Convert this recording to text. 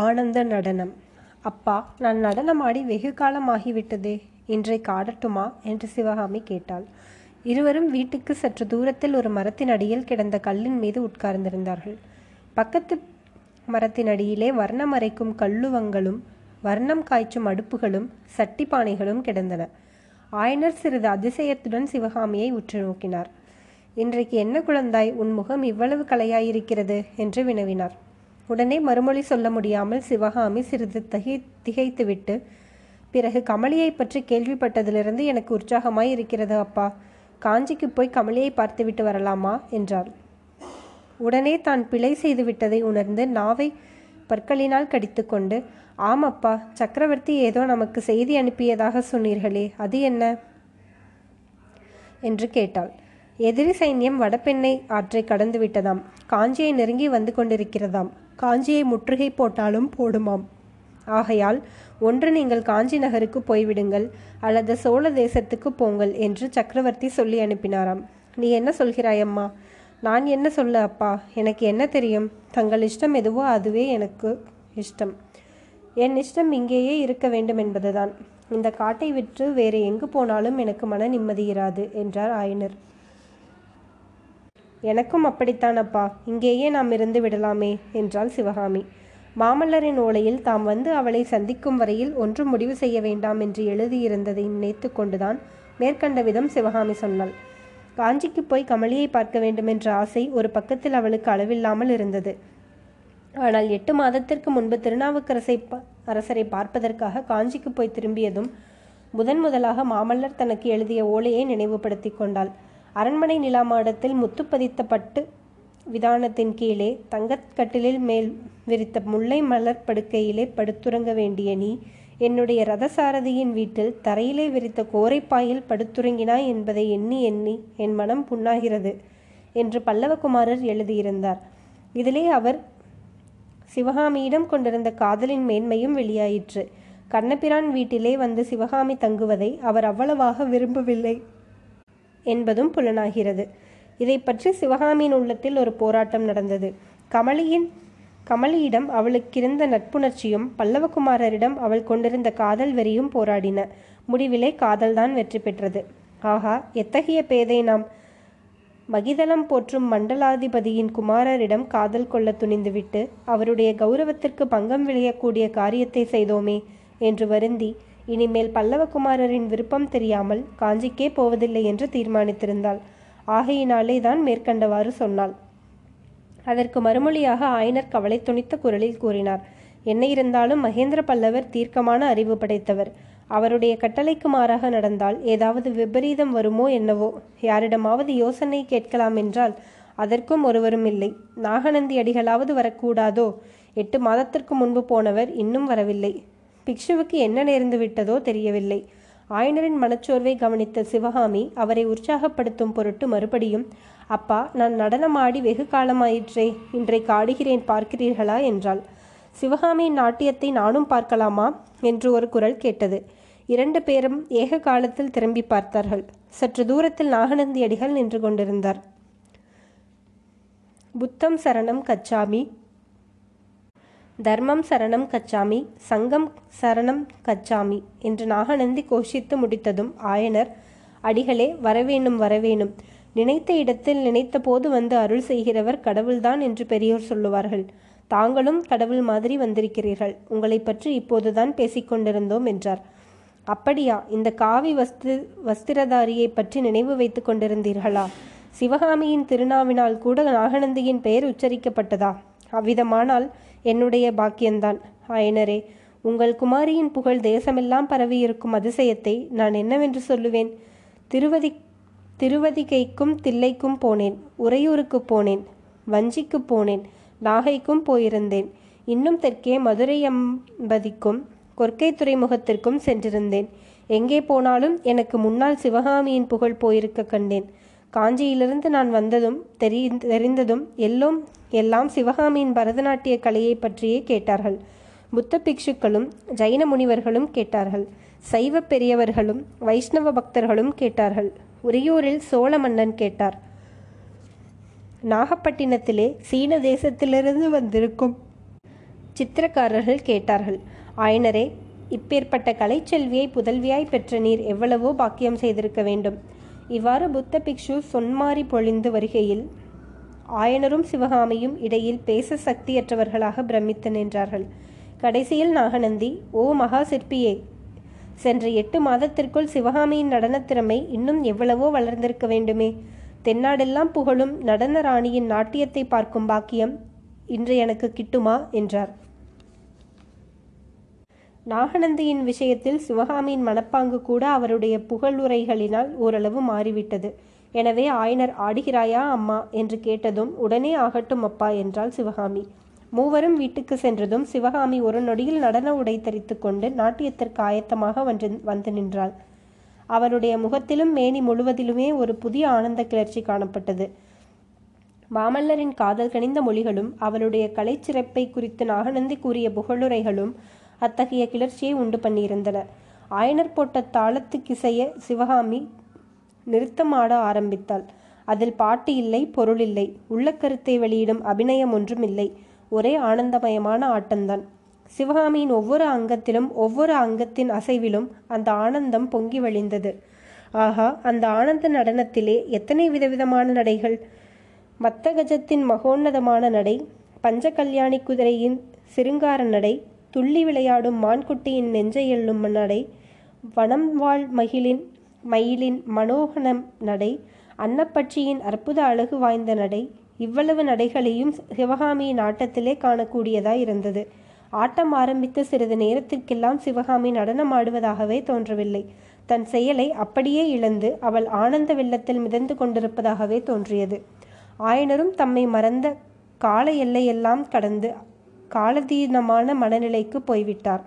ஆனந்த நடனம். அப்பா நான் நடனமாடி வெகு காலமாகிவிட்டதே இன்றைக்கு ஆடட்டுமா? என்று சிவகாமி கேட்டாள். இருவரும் வீட்டுக்கு சற்று தூரத்தில் ஒரு மரத்தின் அடியில் கிடந்த கல்லின் மீது உட்கார்ந்திருந்தார்கள். பக்கத்து மரத்தின் அடியிலே வர்ணம் அரைக்கும் கல்லுவங்களும் வர்ணம் காய்ச்சும் அடுப்புகளும் சட்டி பானைகளும் கிடந்தன. ஆயனர் சிறிது அதிசயத்துடன் சிவகாமியை உற்று நோக்கினார். இன்றைக்கு என்ன குழந்தாய்? உன் முகம் இவ்வளவு கலையாயிருக்கிறது என்று வினவினார். உடனே மறுமொழி சொல்ல முடியாமல் சிவகாமி சிறிது தகி திகைத்துவிட்டு பிறகு கமலியை பற்றி கேள்விப்பட்டதிலிருந்து எனக்கு உற்சாகமாய் இருக்கிறது அப்பா. காஞ்சிக்கு போய் கமலியை பார்த்துவிட்டு வரலாமா? என்றாள். உடனே தான் பிழை செய்து விட்டதை உணர்ந்து நாவை பற்களினால் கடித்துக்கொண்டு ஆமப்பா சக்கரவர்த்தி ஏதோ நமக்கு செய்தி அனுப்பியதாக சொன்னீர்களே அது என்ன? என்று கேட்டாள். எதிரி சைன்யம் வடபெண்ணை ஆற்றை கடந்து விட்டதாம் காஞ்சியை நெருங்கி வந்து கொண்டிருக்கிறதாம். காஞ்சியை முற்றுகை போட்டாலும் போடுமாம். ஆகையால் ஒன்று நீங்கள் காஞ்சி நகருக்கு போய்விடுங்கள் அல்லது சோழ தேசத்துக்கு போங்கள் என்று சக்கரவர்த்தி சொல்லி அனுப்பினாராம். நீ என்ன சொல்கிறாய் அம்மா நான் என்ன சொல்ல அப்பா? எனக்கு என்ன தெரியும்? தங்கள் இஷ்டம் எதுவோ அதுவே எனக்கு இஷ்டம். என் இஷ்டம் இங்கேயே இருக்க வேண்டும் என்பதுதான். இந்த காட்டை விற்று வேறு எங்கு போனாலும் எனக்கு மன நிம்மதி இராது என்றார் ஆயனர். எனக்கும் அப்படித்தான் அப்பா இங்கேயே நாம் இருந்து விடலாமே என்றாள் சிவகாமி. மாமல்லரின் ஓலையில் தாம் வந்து அவளை சந்திக்கும் வரையில் ஒன்றும் முடிவு செய்ய வேண்டாம் என்று எழுதியிருந்ததை நினைத்து கொண்டுதான் மேற்கண்ட விதம் சிவகாமி சொன்னாள். காஞ்சிக்கு போய் கமலியை பார்க்க வேண்டும் என்ற ஆசை ஒரு பக்கத்தில் அவளுக்கு அளவில்லாமல் இருந்தது. ஆனால் எட்டு மாதத்திற்கு முன்பு திருநாவுக்கரசை அரசரை பார்ப்பதற்காக காஞ்சிக்கு போய் திரும்பியதும் முதன் முதலாக மாமல்லர் தனக்கு எழுதிய ஓலையை நினைவுபடுத்தி கொண்டாள். அரண்மனை நிலாமாடத்தில் முத்து பதித்த பட்டு விதானத்தின் கீழே தங்கக்கட்டிலில் மேல் விரித்த முல்லை மலர் படுக்கையிலே படுத்துறங்க வேண்டிய நீ என்னுடைய ரதசாரதியின் வீட்டில் தரையிலே விரித்த கோரைப்பாயில் படுத்துறங்கினாய் என்பதை எண்ணி எண்ணி என் மனம் புண்ணாகிறது என்று பல்லவகுமாரர் எழுதியிருந்தார். இதிலே அவர் சிவகாமியிடம் கொண்டிருந்த காதலின் மேன்மையும் வெளியாயிற்று. கண்ணபிரான் வீட்டிலே வந்து சிவகாமி தங்குவதை அவர் அவ்வளவாக விரும்பவில்லை. என்பதும் புலனாகிறது. இதை பற்றி சிவகாமியின் உள்ளத்தில் ஒரு போராட்டம் நடந்தது. கமலியின் கமலியிடம் அவளுக்கிருந்த நட்புணர்ச்சியும் பல்லவகுமாரரிடம் அவள் கொண்டிருந்த காதல் வெறியும் போராடின. முடிவிலே காதல்தான் வெற்றி பெற்றது. ஆகா எத்தகைய பேதை நாம்? மகிதளம் போற்றும் மண்டலாதிபதியின் குமாரரிடம் காதல் கொள்ள துணிந்துவிட்டு அவருடைய கௌரவத்திற்கு பங்கம் விளையக்கூடிய காரியத்தை செய்தோமே என்று வருந்தி இனிமேல் பல்லவகுமாரரின் விருப்பம் தெரியாமல் காஞ்சிக்கே போவதில்லை என்று தீர்மானித்திருந்தாள். ஆகையினாலே தான் மேற்கண்டவாறு சொன்னாள். அதற்கு மறுமொழியாக ஆயனர் கவலை துணித்த குரலில் கூறினார். என்ன இருந்தாலும் மகேந்திர பல்லவர் தீர்க்கமான அறிவு படைத்தவர். அவருடைய கட்டளைக்கு மாறாக நடந்தால் ஏதாவது விபரீதம் வருமோ என்னவோ? யாரிடமாவது யோசனை கேட்கலாம் என்றால் அதற்கும் ஒருவரும் இல்லை. நாகநந்தி அடிகளாவது வரக்கூடாதோ? எட்டு மாதத்திற்கு முன்பு போனவர் இன்னும் வரவில்லை. பிக்ஷுவுக்கு என்ன நேர்ந்து விட்டதோ தெரியவில்லை. ஆயனரின் மனச்சோர்வை கவனித்த சிவகாமி அவரை உற்சாகப்படுத்தும் பொருட்டு மறுபடியும் அப்பா நான் நடனமாடி வெகு காலமாயிற்றே இன்றைக்கு ஆடுகிறேன் பார்க்கிறீர்களா? என்றாள். சிவகாமியின் நாட்டியத்தை நானும் பார்க்கலாமா? என்று ஒரு குரல் கேட்டது. இரண்டு பேரும் ஏக காலத்தில் திரும்பி பார்த்தார்கள். சற்று தூரத்தில் நாகநந்தி அடிகள் நின்று கொண்டிருந்தார். புத்தம் சரணம் கச்சாமி தர்மம் சரணம் கச்சாமி சங்கம் சரணம் கச்சாமி என்று நாகநந்தி கோஷித்து முடித்ததும் ஆயனர் அடிகளே வரவேணும் வரவேணும். நினைத்த இடத்தில் நினைத்த போது வந்து அருள் செய்கிறவர் கடவுள்தான் என்று பெரியோர் சொல்லுவார்கள். தாங்களும் கடவுள் மாதிரி வந்திருக்கிறீர்கள். உங்களை பற்றி இப்போதுதான் பேசிக்கொண்டிருந்தோம் என்றார். அப்படியா? இந்த காவி வஸ்து வஸ்திரதாரியை பற்றி நினைவு வைத்து கொண்டிருந்தீர்களா? சிவகாமியின் திருநாவினால் கூட நாகநந்தியின் பெயர் உச்சரிக்கப்பட்டதா? அவ்விதமானால் என்னுடைய பாக்கியந்தான் ஆயனரே உங்கள் குமாரியின் புகழ் தேசமெல்லாம் பரவியிருக்கும் அதிசயத்தை நான் என்னவென்று சொல்லுவேன்? திருவதி திருவதிகைக்கும் தில்லைக்கும் போனேன் உறையூருக்கு போனேன் வஞ்சிக்கு போனேன் நாகைக்கும் போயிருந்தேன். இன்னும் தெற்கே மதுரை அம்பதிக்கும் கொற்கை துறைமுகத்திற்கும் சென்றிருந்தேன். எங்கே போனாலும் எனக்கு முன்னால் சிவகாமியின் புகழ் போயிருக்க கண்டேன். காஞ்சியிலிருந்து நான் வந்ததும் தெரி தெரிந்ததும் எல்லோம் எல்லாம் சிவகாமியின் பரதநாட்டிய கலையை பற்றியே கேட்டார்கள். புத்த பிக்ஷுக்களும் ஜைன முனிவர்களும் கேட்டார்கள். சைவ பெரியவர்களும் வைஷ்ணவ பக்தர்களும் கேட்டார்கள். உரியூரில் சோழ மன்னன் கேட்டார். நாகப்பட்டினத்திலே சீன தேசத்திலிருந்து வந்திருக்கும் சித்திரக்காரர்கள் கேட்டார்கள். ஆயனரே இப்பேற்பட்ட கலைச்செல்வியை புதல்வியாய் பெற்ற நீர் எவ்வளவோ பாக்கியம் செய்திருக்க வேண்டும். இவ்வாறு புத்த பிக்ஷு சொன்மாறி பொழிந்து வருகையில் ஆயனரும் சிவகாமியும் இடையில் பேச சக்தியற்றவர்களாக பிரமித்து நின்றார்கள். கடைசியில் நாகநந்தி ஓ மகா சிற்பியே சென்ற எட்டு மாதத்திற்குள் சிவகாமியின் நடனத் திறமை இன்னும் எவ்வளவோ வளர்ந்திருக்க வேண்டுமே. தென்னாடெல்லாம் புகழும் நடன ராணியின் நாட்டியத்தை பார்க்கும் பாக்கியம் இன்று எனக்கு கிட்டுமா? என்றார். நாகநந்தியின் விஷயத்தில் சிவகாமியின் மனப்பாங்கு கூட அவருடைய புகழுரைகளினால் ஓரளவு மாறிவிட்டது. எனவே ஆயனர் ஆடுகிறாயா அம்மா? என்று கேட்டதும் உடனே ஆகட்டும் அப்பா என்றாள் சிவகாமி. மூவரும் வீட்டுக்கு சென்றதும் சிவகாமி ஒரு நொடியில் நடன உடை தரித்து கொண்டு நாட்டியத்திற்கு ஆயத்தமாக வந்து வந்து நின்றாள். அவருடைய முகத்திலும் மேனி முழுவதிலுமே ஒரு புதிய ஆனந்த கிளர்ச்சி காணப்பட்டது. மாமல்லரின் காதல் கனிந்த மொழிகளும் அவளுடைய கலைச்சிறப்பை குறித்து நாகநந்தி கூறிய புகழுரைகளும் அத்தகைய கிளர்ச்சியை உண்டு பண்ணியிருந்தன. ஆயனர் போட்ட தாளத்துக்கிசைய சிவகாமி நிறுத்தமாட ஆரம்பித்தாள். அதில் பாட்டு இல்லை பொருள் இல்லை. உள்ள கருத்தை வெளியிடும் அபிநயம் ஒன்றும் இல்லை. ஒரே ஆனந்தமயமான ஆட்டம்தான். சிவகாமியின் ஒவ்வொரு அங்கத்திலும் ஒவ்வொரு அங்கத்தின் அசைவிலும் அந்த ஆனந்தம் பொங்கி வழிந்தது. ஆகா அந்த ஆனந்த நடனத்திலே எத்தனை விதவிதமான நடைகள்? மத்தகஜத்தின் மகோன்னதமான நடை பஞ்ச கல்யாணி குதிரையின் சிருங்கார நடை துள்ளி விளையாடும் மான்குட்டியின் நெஞ்சை எள்ளும் நடை வனம் வாழ் மகிழின் மயிலின் மனோகனம் நடை அன்னப்பட்சியின் அற்புத அழகு வாய்ந்த நடை இவ்வளவு நடைகளையும் சிவகாமியின் ஆட்டத்திலே காணக்கூடியதாய் இருந்தது. ஆட்டம் ஆரம்பித்த சிறிது நேரத்திற்கெல்லாம் சிவகாமி நடனம் ஆடுவதாகவே தோன்றவில்லை. தன் செயலை அப்படியே இழந்து அவள் ஆனந்த வெள்ளத்தில் மிதந்து கொண்டிருப்பதாகவே தோன்றியது. ஆயனரும் தம்மை மறந்த கால எல்லையெல்லாம் கடந்து காலதீனமான மனநிலைக்கு போய்விட்டார்.